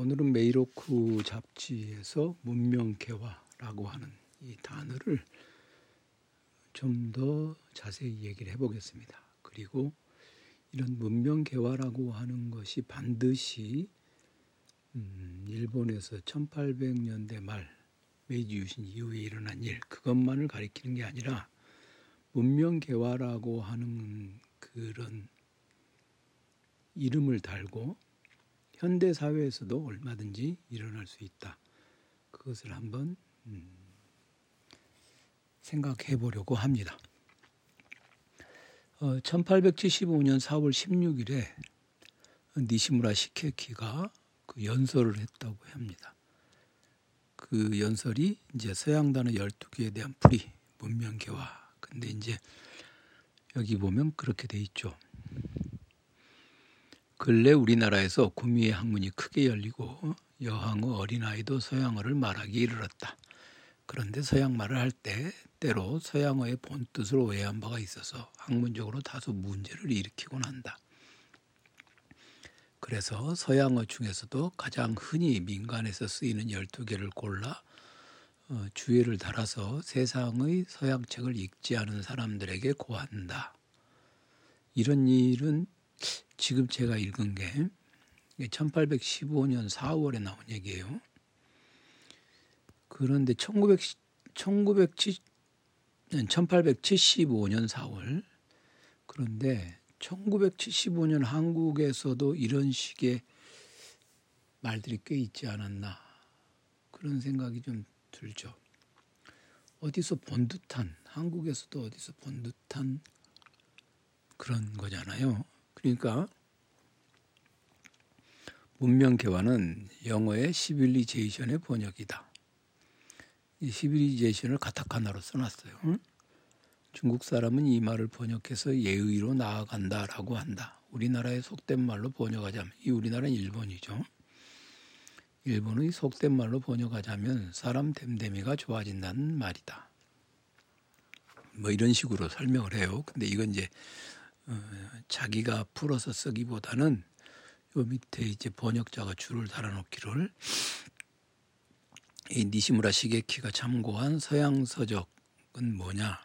오늘은 메이로크 잡지에서 문명개화라고 하는 이 단어를 좀 더 자세히 얘기를 해보겠습니다. 그리고 이런 문명개화라고 하는 것이 반드시 음, 일본에서 1800년대 말 메이지 유신 이후에 일어난 일 그것만을 가리키는 게 아니라 문명개화라고 하는 그런 이름을 달고 현대 사회에서도 얼마든지 일어날 수 있다. 그것을 한번 음, 생각해 보려고 합니다. 어, 1875년 4월 16일에 니시무라 시케키가 그 연설을 했다고 합니다. 그 연설이 이제 서양단어 12개에 대한 풀이 문명개화. 근데 이제 여기 보면 그렇게 돼 있죠. 근래 우리나라에서 구미의 학문이 크게 열리고 여항의 어린아이도 서양어를 말하기 이르렀다. 그런데 서양말을 할 때 때로 서양어의 본뜻을 오해한 바가 있어서 학문적으로 다소 문제를 일으키곤 한다. 그래서 서양어 중에서도 가장 흔히 민간에서 쓰이는 12개를 골라 어, 주의를 달아서 세상의 서양책을 읽지 않은 사람들에게 고한다. 이런 일은 지금 제가 읽은 게 1815년 4월에 나온 얘기예요. 그런데 1900, 1970, 1875년 4월 그런데 1975년 한국에서도 이런 식의 말들이 꽤 있지 않았나 그런 생각이 좀 들죠. 어디서 본 듯한 한국에서도 어디서 본 듯한 그런 거잖아요. 그러니까 문명 개화는 영어의 시빌리제이션의 번역이다. 이 시빌리제이션을 가타카나로 써놨어요. 응? 중국 사람은 이 말을 번역해서 예의로 나아간다라고 한다. 우리나라의 속된 말로 번역하자면 이 우리나라는 일본이죠. 일본의 속된 말로 번역하자면 사람 됨됨이가 좋아진다는 말이다. 뭐 이런 식으로 설명을 해요. 근데 이건 이제 어, 자기가 풀어서 쓰기보다는 요 밑에 이제 번역자가 줄을 달아놓기를 이 니시무라 시게키가 참고한 서양 서적은 뭐냐?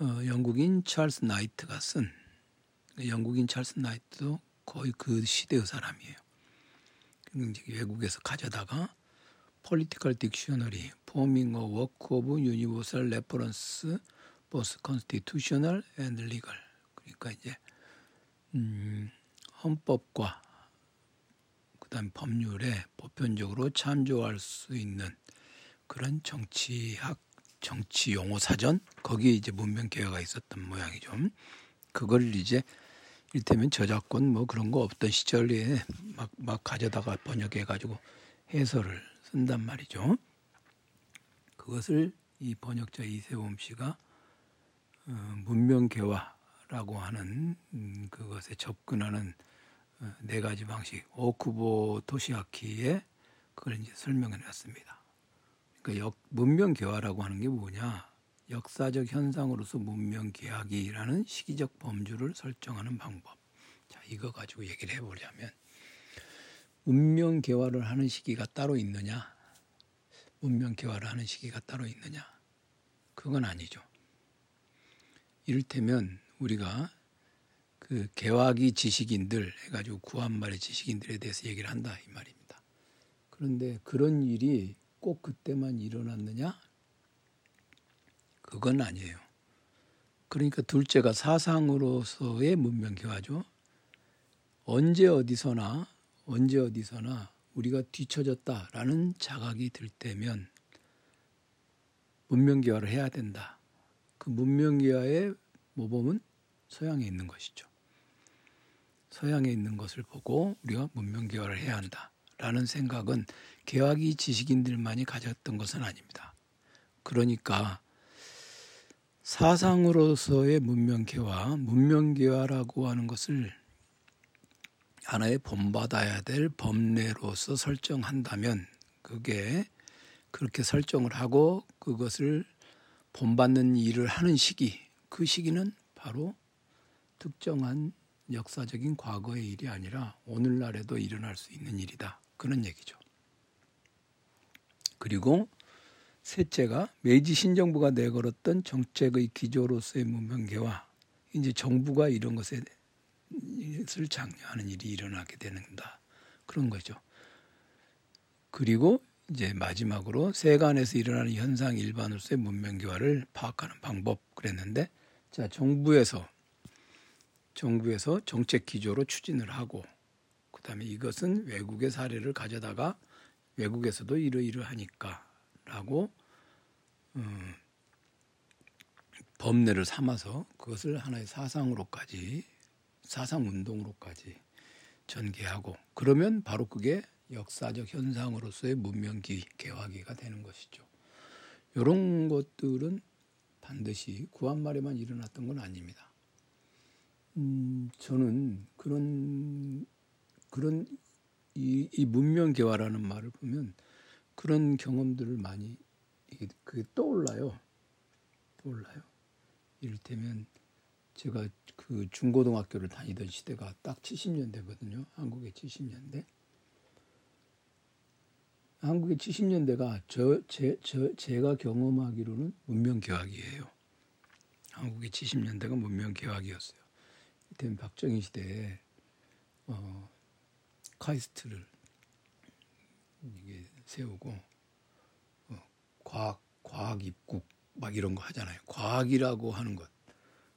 어, 영국인 찰스 나이트가 쓴 영국인 찰스 나이트도 거의 그 시대의 사람이에요. 외국에서 가져다가 Political Dictionary, Forming a Work of Universal Reference, Both Constitutional and Legal. 그러니까 이제 음, 헌법과 그다음 법률에 보편적으로 참조할 수 있는 그런 정치학 정치 용어 사전 거기에 이제 문명 개혁가 있었던 모양이죠. 그걸 이제 일테면 저작권 뭐 그런 거 없던 시절에 막, 막 가져다가 번역해 가지고 해설을 쓴단 말이죠. 그것을 이 번역자 이세범 씨가 어, 문명 개화 라고 하는 음, 그것에 접근하는 어, 네 가지 방식 오쿠보 토시아키에 그걸 이제 설명해 놨습니다. 그러니까 역, 문명 개화라고 하는 게 뭐냐? 역사적 현상으로서 문명 계약이라는 시기적 범주를 설정하는 방법. 자, 이거 가지고 얘기를 해보자면 문명 개화를 하는 시기가 따로 있느냐? 문명 개화를 하는 시기가 따로 있느냐? 그건 아니죠. 이를테면 우리가 그 개화기 지식인들 해가지고 구한말의 지식인들에 대해서 얘기를 한다 이 말입니다. 그런데 그런 일이 꼭 그때만 일어났느냐? 그건 아니에요. 그러니까 둘째가 사상으로서의 문명교화죠. 언제 어디서나 언제 어디서나 우리가 뒤처졌다라는 자각이 들 때면 문명교화를 해야 된다. 그 문명교화의 모범은 서양에 있는 것이죠. 서양에 있는 것을 보고 우리가 문명교화를 해야 한다라는 생각은 개화기 지식인들만이 가졌던 것은 아닙니다. 그러니까 사상으로서의 문명 개화, 문명 개화라고 하는 것을 하나의 본받아야 될 법례로서 설정한다면 그게 그렇게 설정을 하고 그것을 본받는 일을 하는 시기, 그 시기는 바로 특정한 역사적인 과거의 일이 아니라 오늘날에도 일어날 수 있는 일이다. 그런 얘기죠. 그리고 셋째가 메이지 신정부가 내걸었던 정책의 기조로서의 문명계와 이제 정부가 이런 것에 을 장려하는 일이 일어나게 되는다. 그런 거죠. 그리고 이제 마지막으로 세간에서 일어나는 현상 일반으로서의 문명교화를 파악하는 방법 그랬는데 자 정부에서 정부에서 정책 기조로 추진을 하고 그다음에 이것은 외국의 사례를 가져다가 외국에서도 이러이러하니까라고 음, 법례를 삼아서 그것을 하나의 사상으로까지 사상 운동으로까지 전개하고 그러면 바로 그게 역사적 현상으로서의 문명기 개화기가 되는 것이죠. 이런 것들은 반드시 구한말에만 일어났던 건 아닙니다. 음, 저는 그런 그런 이, 이 문명 개화라는 말을 보면 그런 경험들을 많이 이게 그게 떠올라요. 떠올라요. 이를테면 제가 그 중고등학교를 다니던 시대가 딱 70년대거든요. 한국의 70년대. 한국의 70년대가 저, 제, 저, 제가 경험하기로는 문명개혁이에요. 한국의 70년대가 문명개혁이었어요. 이때는 박정희 시대에 어, 카이스트를 이게 세우고 어, 과학 과학 입국 막 이런 거 하잖아요. 과학이라고 하는 것,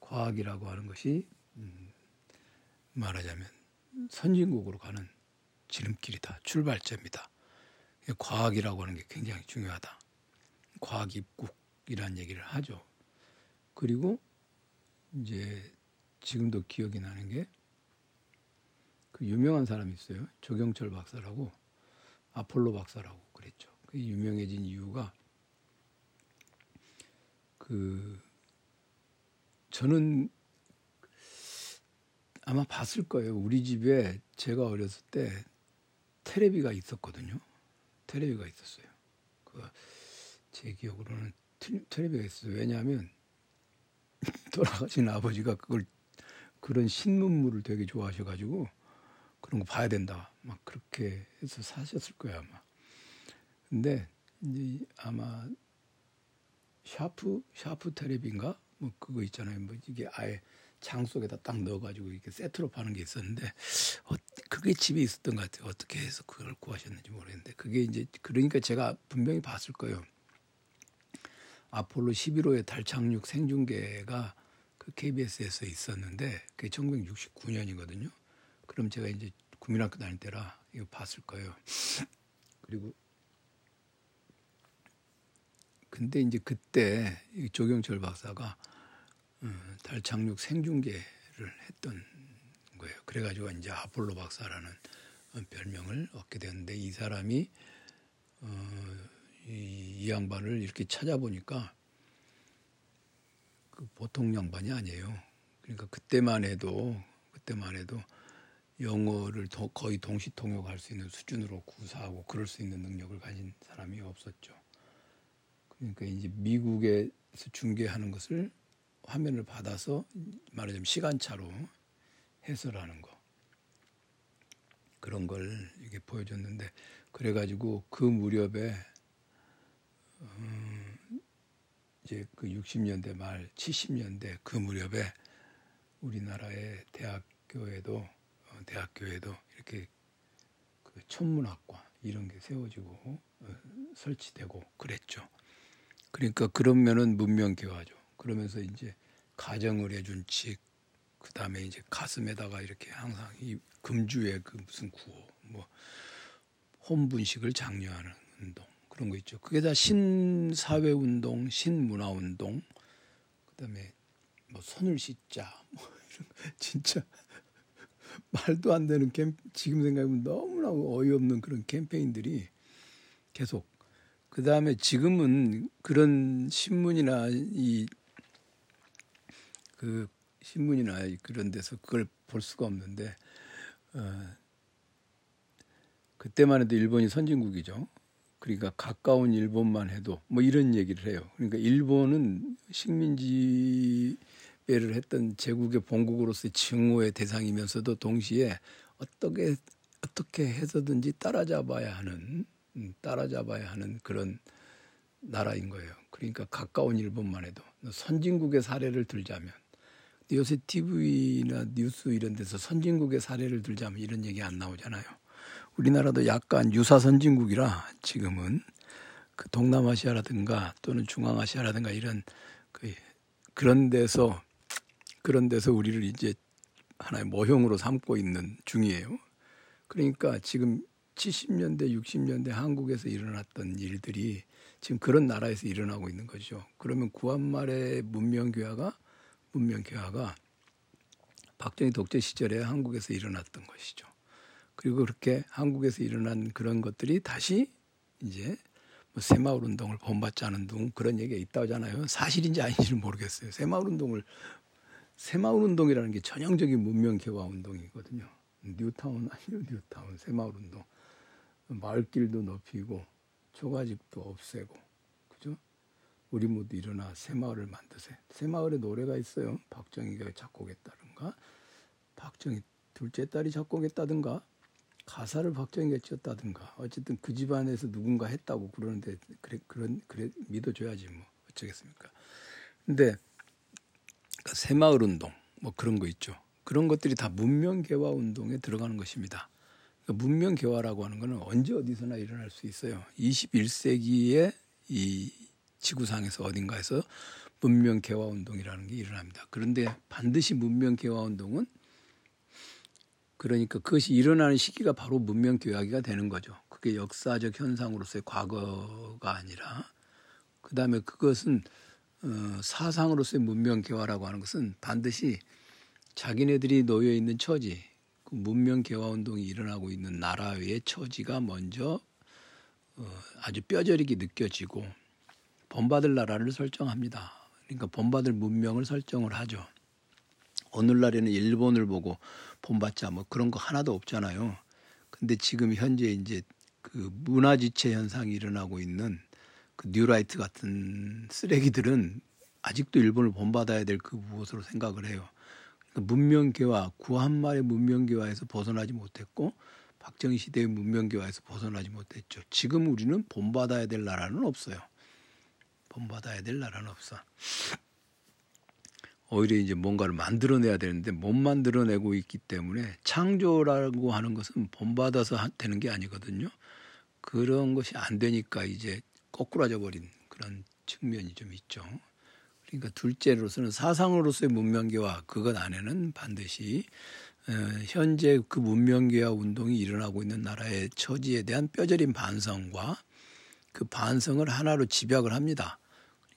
과학이라고 하는 것이 음, 말하자면 선진국으로 가는 지름길이다, 출발점이다. 과학이라고 하는 게 굉장히 중요하다. 과학 입국이라는 얘기를 하죠. 그리고 이제 지금도 기억이 나는 게 그 유명한 사람이 있어요. 조경철 박사라고 아폴로 박사라고 그랬죠. 그 유명해진 이유가 그 저는 아마 봤을 거예요. 우리 집에 제가 어렸을 때 테레비가 있었거든요. 테레비가 있었어요. 그 제 기억으로는 테레비가 있었어요. 왜냐하면 돌아가신 아버지가 그걸 그런 신문물을 되게 좋아하셔가지고 그런 거 봐야 된다. 막 그렇게 해서 사셨을 거예요 아마. 근데 이제 아마 샤프 샤프 테레비인가 뭐 그거 있잖아요. 뭐 이게 아예 장 속에다 딱 넣어가지고 이렇게 세트로 파는 게 있었는데 어, 그게 집에 있었던 것 같아요. 어떻게 해서 그걸 구하셨는지 모르겠는데 그게 이제 그러니까 제가 분명히 봤을 거예요. 아폴로 11호의 달 착륙 생중계가 그 KBS에서 있었는데 그게 1969년이거든요. 그럼 제가 이제 국민학교 다닐 때라 이거 봤을 거예요. 그리고 근데 이제 그때 조경철 박사가 어, 달 착륙 생중계를 했던 거예요. 그래가지고 이제 아폴로 박사라는 별명을 얻게 됐는데 이 사람이 어, 이, 이 양반을 이렇게 찾아보니까 그 보통 양반이 아니에요. 그러니까 그때만 해도 그때만 해도 영어를 더 거의 동시 통역할 수 있는 수준으로 구사하고 그럴 수 있는 능력을 가진 사람이 없었죠. 그러니까 이제 미국에서 중계하는 것을 화면을 받아서 말하자면 시간차로 해설하는 거 그런 걸 이게 보여줬는데 그래가지고 그 무렵에 음 이제 그 60년대 말 70년대 그 무렵에 우리나라의 대학교에도 어, 대학교에도 이렇게 그 천문학과 이런 게 세워지고 어, 설치되고 그랬죠. 그러니까 그런 면은 문명교화죠. 그러면서 이제 가정을 해준 칙, 그 다음에 이제 가슴에다가 이렇게 항상 이 금주에 그 무슨 구호, 뭐 혼분식을 장려하는 운동 그런 거 있죠. 그게 다 신사회 운동, 신문화 운동, 그 다음에 뭐 손을 씻자, 뭐 이런 거 진짜 말도 안 되는 캠 지금 생각하면 너무나 어이없는 그런 캠페인들이 계속 그 다음에 지금은 그런 신문이나 이 그 신문이나 그런 데서 그걸 볼 수가 없는데 어, 그때만 해도 일본이 선진국이죠. 그러니까 가까운 일본만 해도 뭐 이런 얘기를 해요. 그러니까 일본은 식민지 배를 했던 제국의 본국으로서의 증오의 대상이면서도 동시에 어떻게 어떻게 해서든지 따라잡아야 하는 음, 따라잡아야 하는 그런 나라인 거예요. 그러니까 가까운 일본만 해도 선진국의 사례를 들자면 요새 TV나 뉴스 이런 데서 선진국의 사례를 들자면 이런 얘기 안 나오잖아요. 우리나라도 약간 유사 선진국이라 지금은 그 동남아시아라든가 또는 중앙아시아라든가 이런 그 그런 데서 그런 데서 우리를 이제 하나의 모형으로 삼고 있는 중이에요. 그러니까 지금 70년대, 60년대 한국에서 일어났던 일들이 지금 그런 나라에서 일어나고 있는 거죠. 그러면 구한말의 문명교화가 문명교화가 박정희 독재 시절에 한국에서 일어났던 것이죠. 그리고 그렇게 한국에서 일어난 그런 것들이 다시 이제 뭐 새마을 운동을 본받지 않은 등 그런 얘기가 있다잖아요. 사실인지 아닌지는 모르겠어요. 새마을 운동을 새마을 운동이라는 게 전형적인 문명 개화 운동이거든요. 뉴타운 아니요 뉴타운 새마을 운동. 마을길도 높이고 초가집도 없애고 그죠? 우리 모두 일어나 새마을을 만드세. 새마을에 노래가 있어요. 박정희가 작곡했다든가 박정희 둘째 딸이 작곡했다든가 가사를 박정희가 지었다든가 어쨌든 그 집안에서 누군가 했다고 그러는데 그래 그런 그래 믿어줘야지 뭐 어쩌겠습니까? 근데 그러니까 새마을 운동 뭐 그런 거 있죠. 그런 것들이 다 문명 개화 운동에 들어가는 것입니다. 그러니까 문명 개화라고 하는 것은 언제 어디서나 일어날 수 있어요. 21세기에 이 지구상에서 어딘가에서 문명 개화 운동이라는 게 일어납니다. 그런데 반드시 문명 개화 운동은 그러니까 그것이 일어나는 시기가 바로 문명 교약이가 되는 거죠. 그게 역사적 현상으로서의 과거가 아니라 그 다음에 그것은 어, 사상으로서의 문명 개화라고 하는 것은 반드시 자기네들이 놓여 있는 처지, 그 문명 개화 운동이 일어나고 있는 나라의 처지가 먼저 어, 아주 뼈저리게 느껴지고 본받을 나라를 설정합니다. 그러니까 본받을 문명을 설정을 하죠. 오늘날에는 일본을 보고 본받자 뭐 그런 거 하나도 없잖아요. 근데 지금 현재 이제 그 문화지체 현상이 일어나고 있는 그 뉴라이트 같은 쓰레기들은 아직도 일본을 본받아야 될 그 무엇으로 생각을 해요. 그러니까 문명계화 구한말의 문명계화에서 벗어나지 못했고 박정희 시대의 문명계화에서 벗어나지 못했죠. 지금 우리는 본받아야 될 나라는 없어요. 본받아야 될 나라는 없어. 오히려 이제 뭔가를 만들어내야 되는데 못 만들어내고 있기 때문에 창조라고 하는 것은 본받아서 되는 게 아니거든요. 그런 것이 안 되니까 이제 거꾸라져 버린 그런 측면이 좀 있죠. 그러니까 둘째로서는 사상으로서의 문명계화 그것 안에는 반드시 어, 현재 그 문명계화 운동이 일어나고 있는 나라의 처지에 대한 뼈저린 반성과 그 반성을 하나로 집약을 합니다.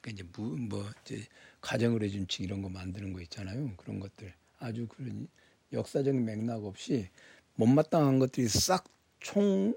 그러니까 이제 뭐, 뭐 이제 가정의뢰 준칙 이런 거 만드는 거 있잖아요. 그런 것들 아주 그런 역사적인 맥락 없이 못마땅한 것들이 싹 총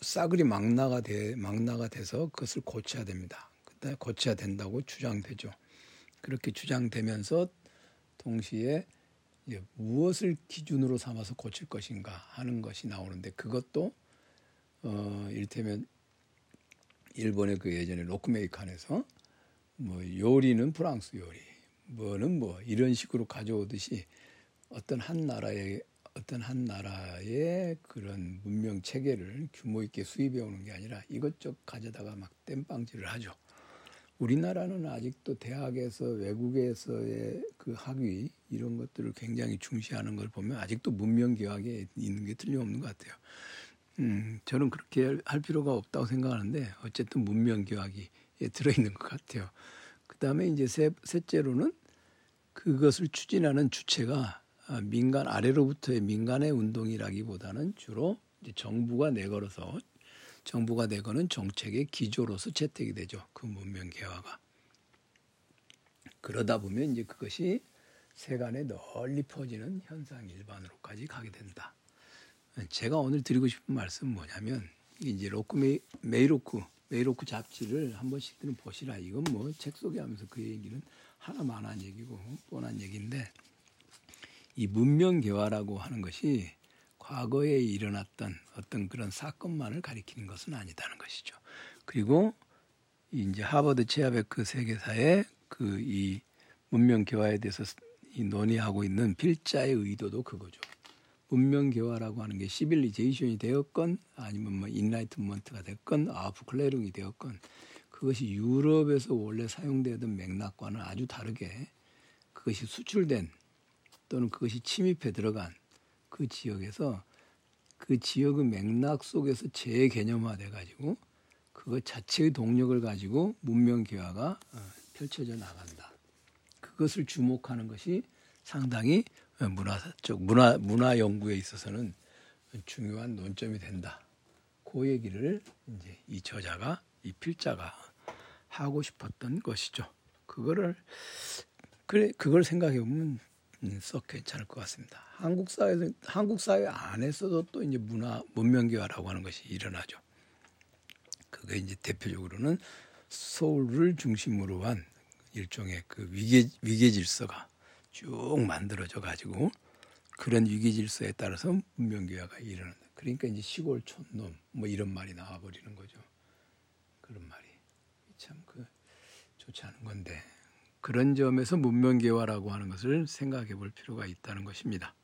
싸그리 망나가 돼 망나가 돼서 그것을 고쳐야 됩니다. 그때 고쳐야 된다고 주장되죠. 그렇게 주장되면서 동시에 무엇을 기준으로 삼아서 고칠 것인가 하는 것이 나오는데 그것도 어 이를테면 일본의 그 예전에 로크메이칸에서 뭐 요리는 프랑스 요리, 뭐는 뭐 이런 식으로 가져오듯이 어떤 한 나라의 어떤 한 나라의 그런 문명 체계를 규모 있게 수입해 오는 게 아니라 이것저것 가져다가 막 땜빵질을 하죠. 우리나라는 아직도 대학에서 외국에서의 그 학위 이런 것들을 굉장히 중시하는 걸 보면 아직도 문명 기학에 있는 게 틀림없는 것 같아요. 음, 저는 그렇게 할 필요가 없다고 생각하는데 어쨌든 문명 기학이 예, 들어있는 것 같아요. 그 다음에 이제 세, 셋째로는 그것을 추진하는 주체가 아, 민간 아래로부터의 민간의 운동이라기보다는 주로 정부가 내걸어서 정부가 내거는 정책의 기조로서 채택이 되죠. 그 문명 개화가. 그러다 보면 이제 그것이 세간에 널리 퍼지는 현상 일반으로까지 가게 된다. 제가 오늘 드리고 싶은 말씀은 뭐냐면 이제 로크 메이, 메이로크 메이로크 잡지를 한 번씩들은 보시라. 이건 뭐 책 소개하면서 그 얘기는 하나마나 한 얘기고 뻔한 얘기인데 이 문명 개화라고 하는 것이 과거에 일어났던 어떤 그런 사건만을 가리키는 것은 아니다는 것이죠. 그리고 이제 하버드 체아베크 세계사의 그 이 문명 개화에 대해서 이 논의하고 있는 필자의 의도도 그거죠. 문명 개화라고 하는 게 시빌리제이션이 되었건 아니면 뭐 인라이트먼트가 됐건 아프클레링이 되었건 그것이 유럽에서 원래 사용되던 맥락과는 아주 다르게 그것이 수출된 또는 그것이 침입해 들어간 그 지역에서 그 지역의 맥락 속에서 재개념화돼 가지고 그것 자체의 동력을 가지고 문명 개화가 어, 펼쳐져 나간다. 그것을 주목하는 것이 상당히 문화적 문화 문화 연구에 있어서는 중요한 논점이 된다. 그 얘기를 이제 이 저자가 이 필자가 하고 싶었던 것이죠. 그거를 그래 그걸 생각해 보면 음, 썩 괜찮을 것 같습니다. 한국 사회 한국 사회 안에서도 또 이제 문화 문명개화라고 하는 것이 일어나죠. 그게 이제 대표적으로는 서울을 중심으로 한 일종의 그 위계 위계 질서가 쭉 만들어져 가지고 그런 위계 질서에 따라서 문명개화가 일어난다. 그러니까 이제 시골 촌놈 뭐 이런 말이 나와 버리는 거죠. 그런 말이 참 그 좋지 않은 건데 그런 점에서 문명개화라고 하는 것을 생각해 볼 필요가 있다는 것입니다.